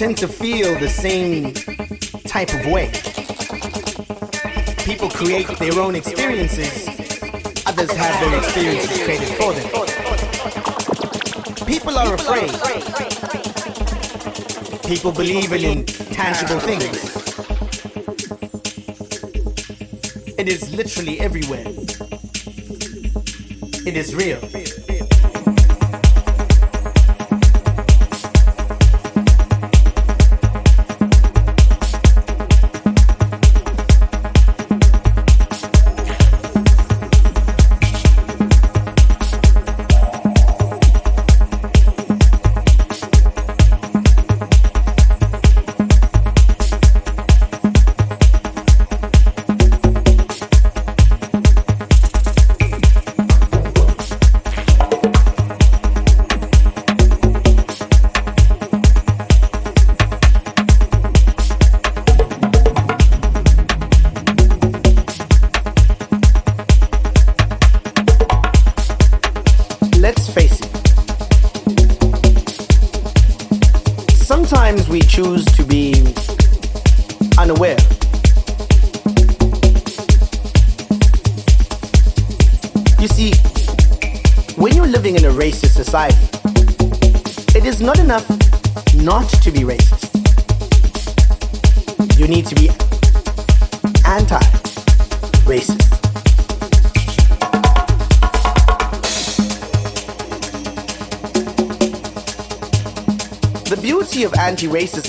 tend to feel the same type of way. People create their own experiences, others have their experiences created for them. People are afraid. People believe in intangible things. It is literally everywhere. It is real.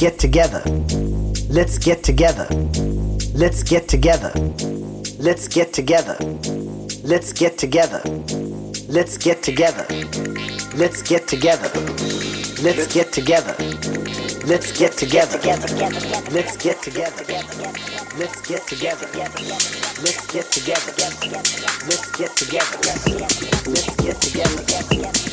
Together. Let's get together. Let's get together. Let's get together. Let's get together. Let's get together. Let's get together. Let's get together. Let's get together. Let's get together. Let's get together. Let's get together. Get together. Let's get together. Let's get together.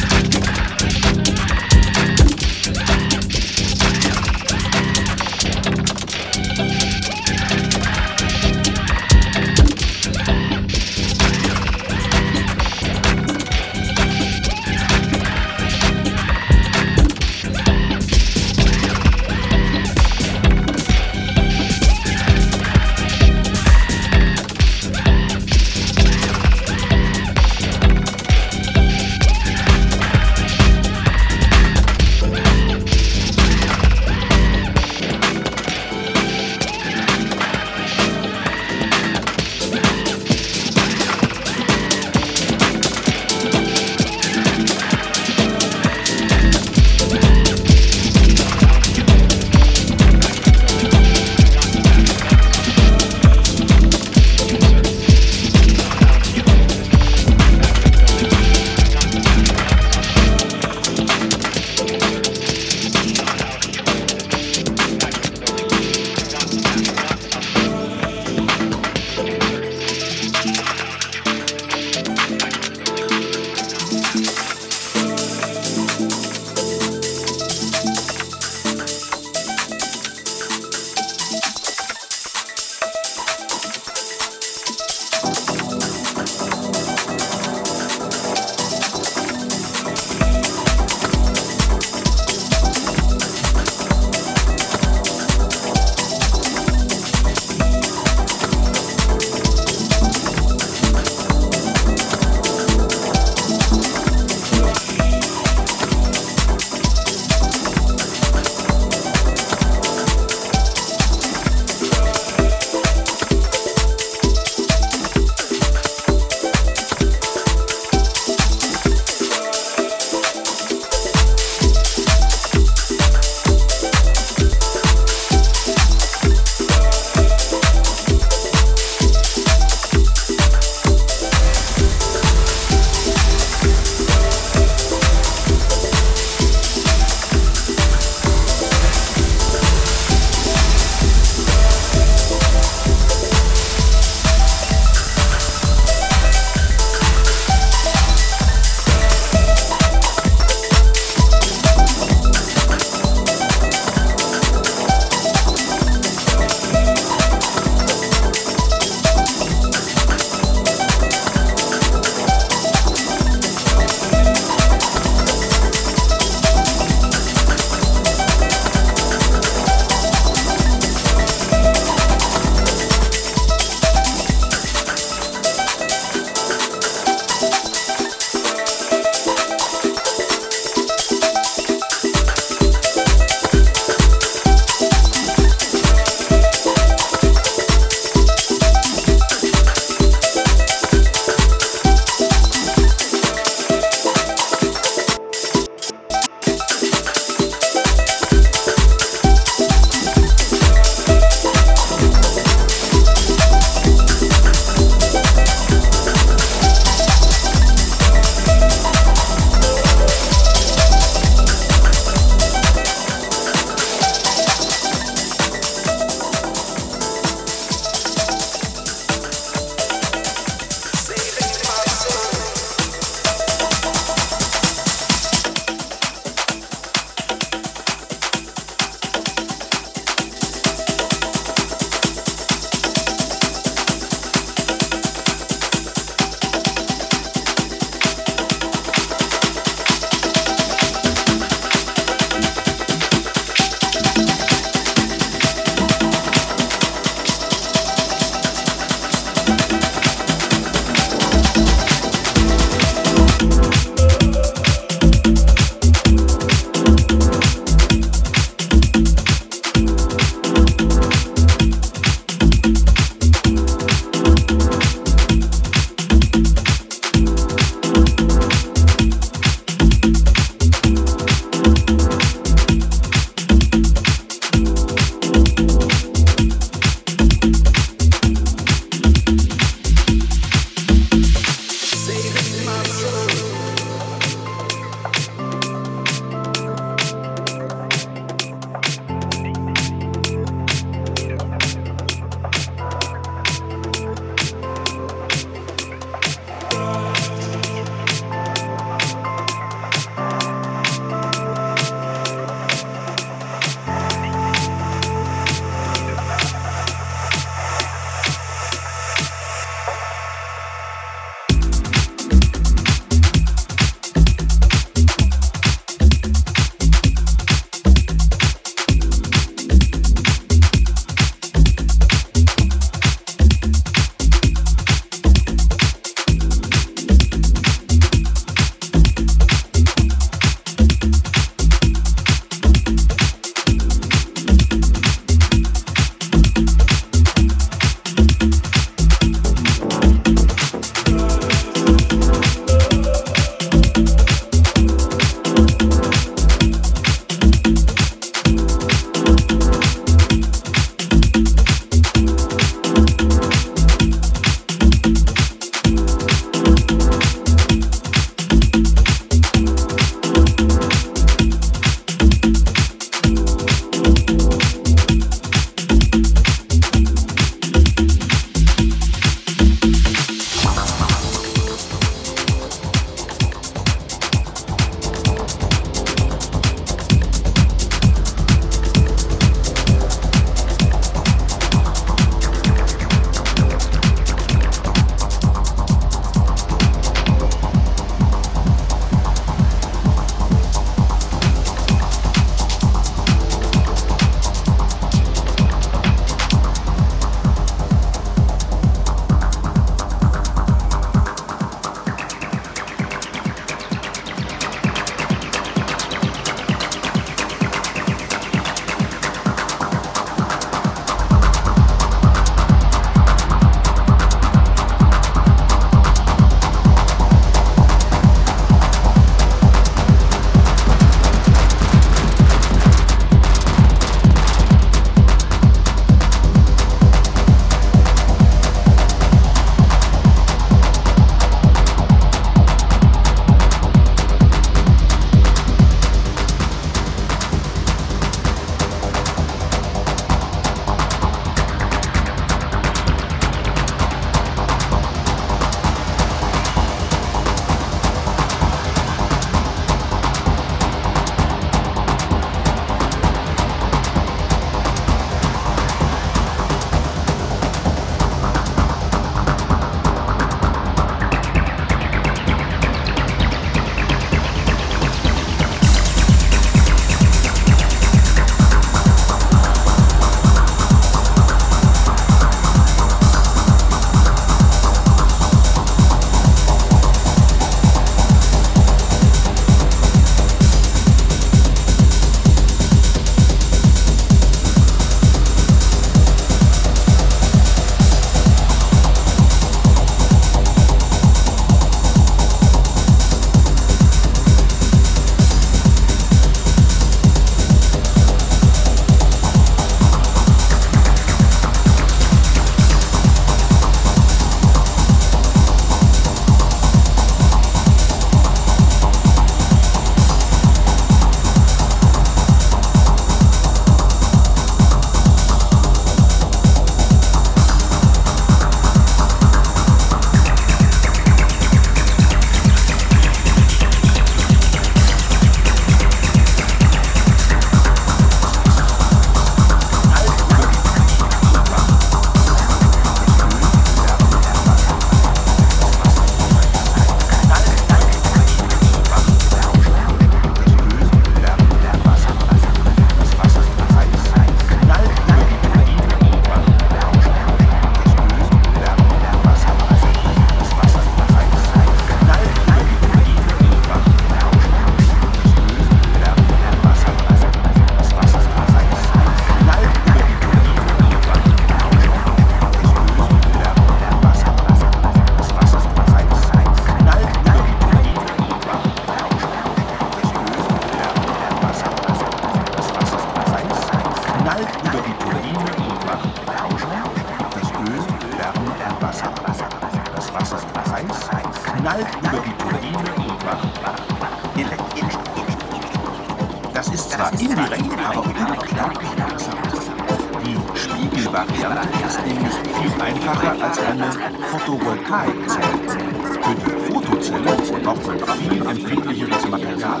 Man viel empfindlicheres Material.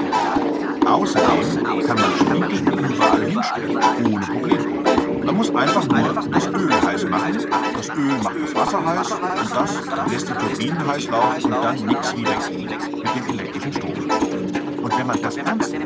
Außerdem kann man Spiegel überall hinstellen, ohne Probleme. Man muss einfach nur das Öl heiß machen. Das Öl macht das Wasser heiß und das lässt die Turbinen heiß laufen und dann nichts wie wechseln mit dem elektrischen Strom. Und wenn man das ernst nimmt,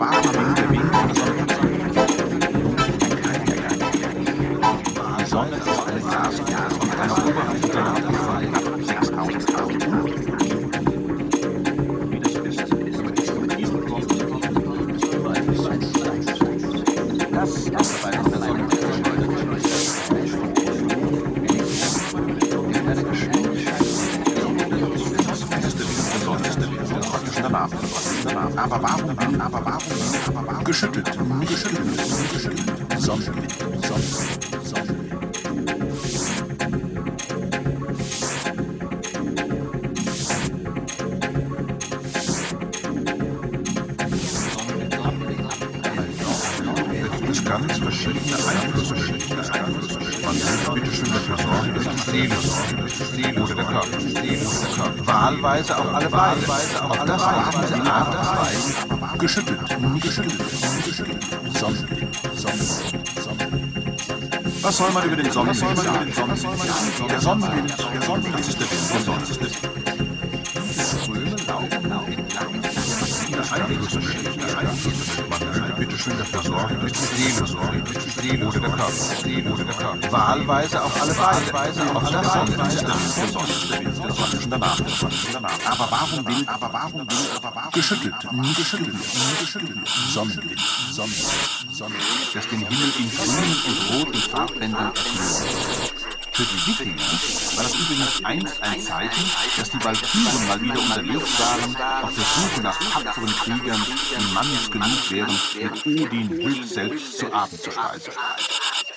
soll man über den Sonnenwind sagen? Der Sonnenwind, der das ist der Wind, der Menschen dafür sorgen, die Systeme sorgen, durch Systeme oder der Körper, Systeme oder der Körper. Wahlweise auf alle Wahlweise auf das Aber warum will, aber warum will, aber warum geschüttelt, nie geschüttelt, nie geschüttelt, Sonnenwind, Sonnenwind, Sonnenwind, das den Himmel in grünen und roten Farbbändern erfüllt. Für die Wikinger war das übrigens einst ein Zeichen, dass die Walküren mal wieder unterwegs waren, auf der Suche nach tapferen Kriegern, die Mannes genug wären, mit Odin Wild selbst zu Abend zu speisen.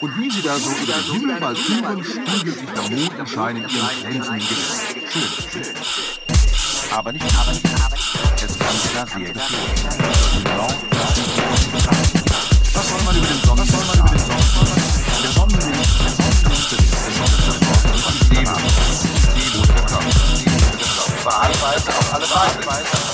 Und wie sie da so über den Himmel walküren, spiegelt sich der Mondenschein in ihren glänzenden Gesichtern. Schön, schön. Aber nicht aber aber Es ist ganz klar sehr gefährlich. Was soll man über den Sonnen? Verantwortung auf alle Seiten.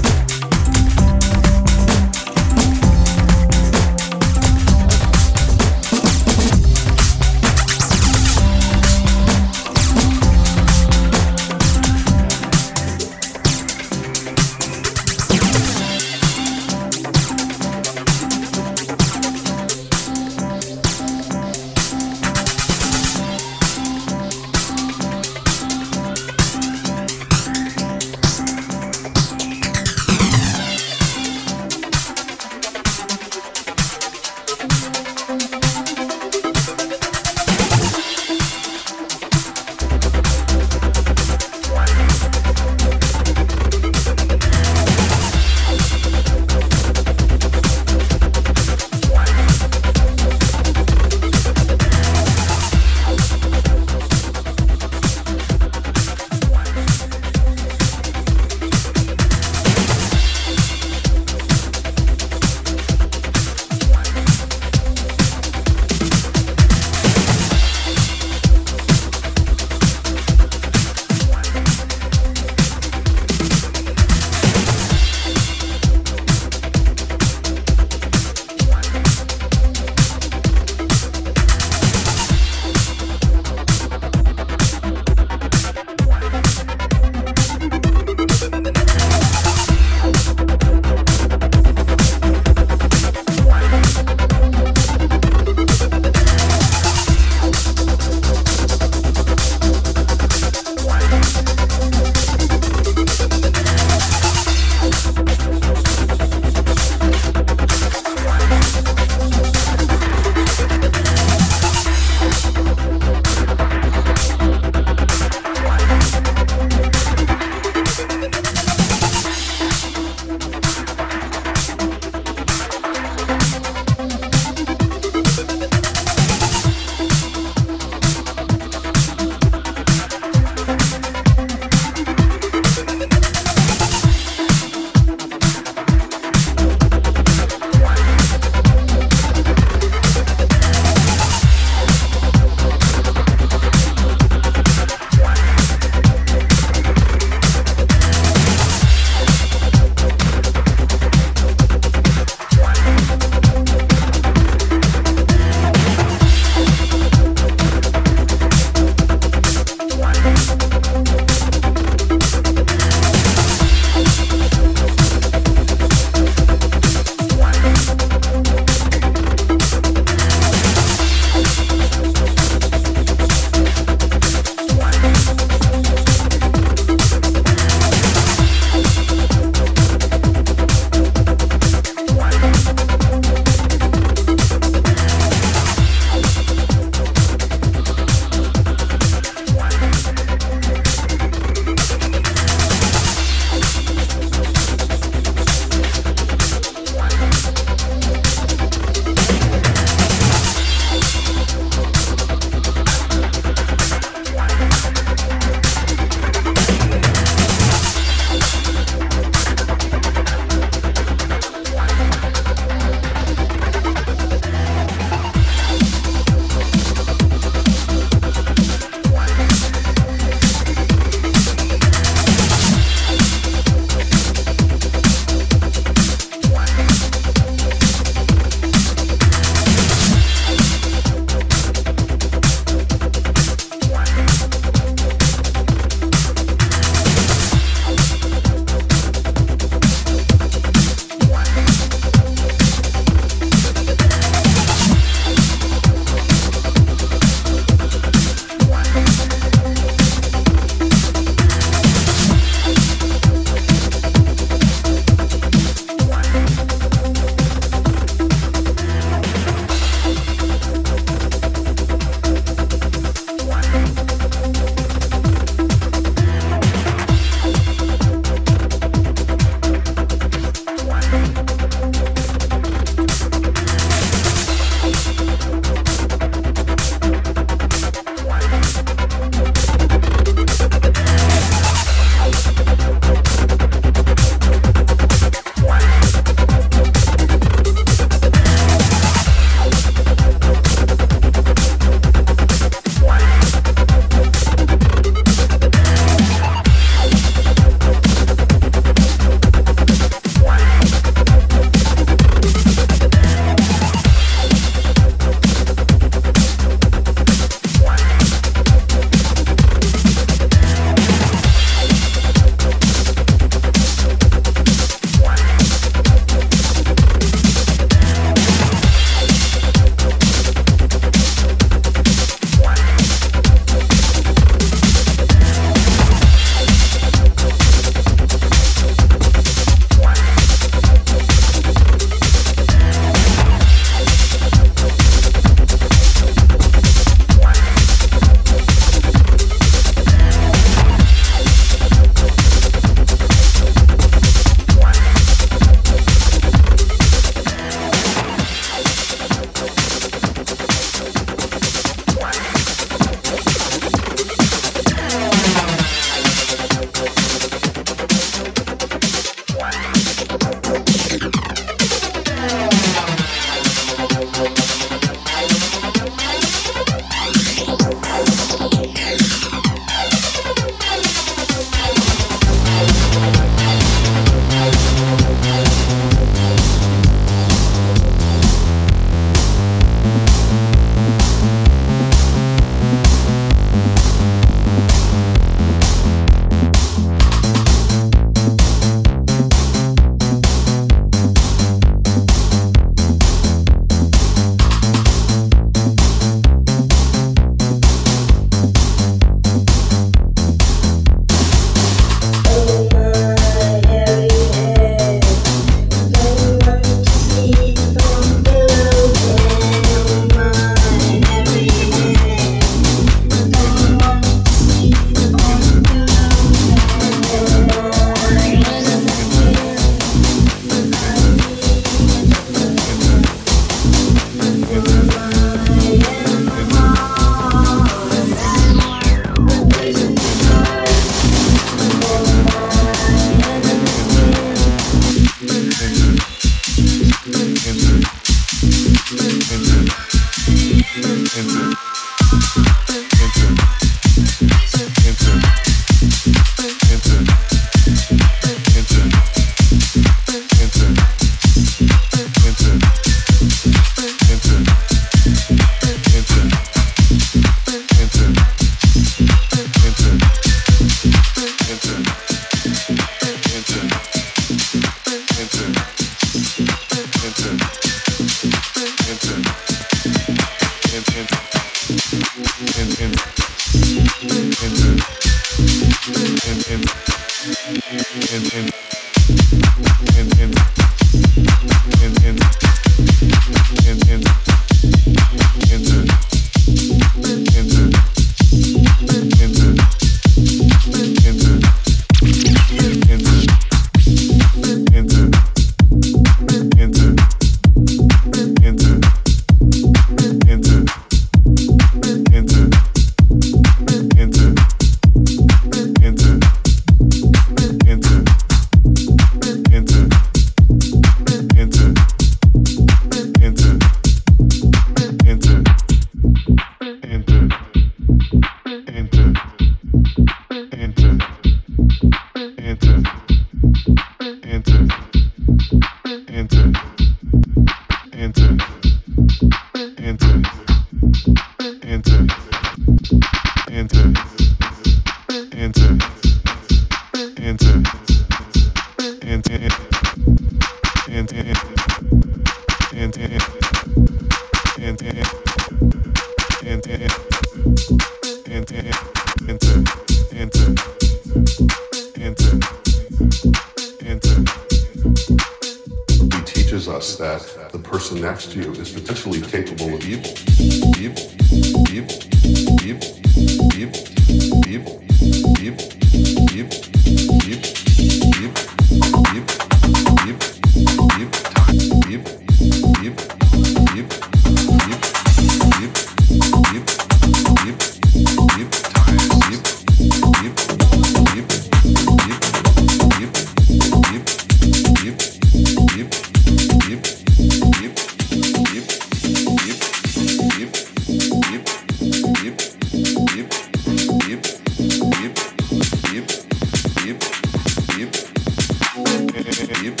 Interlib.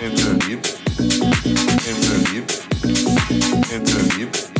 Interlib. Interlib. Interlib.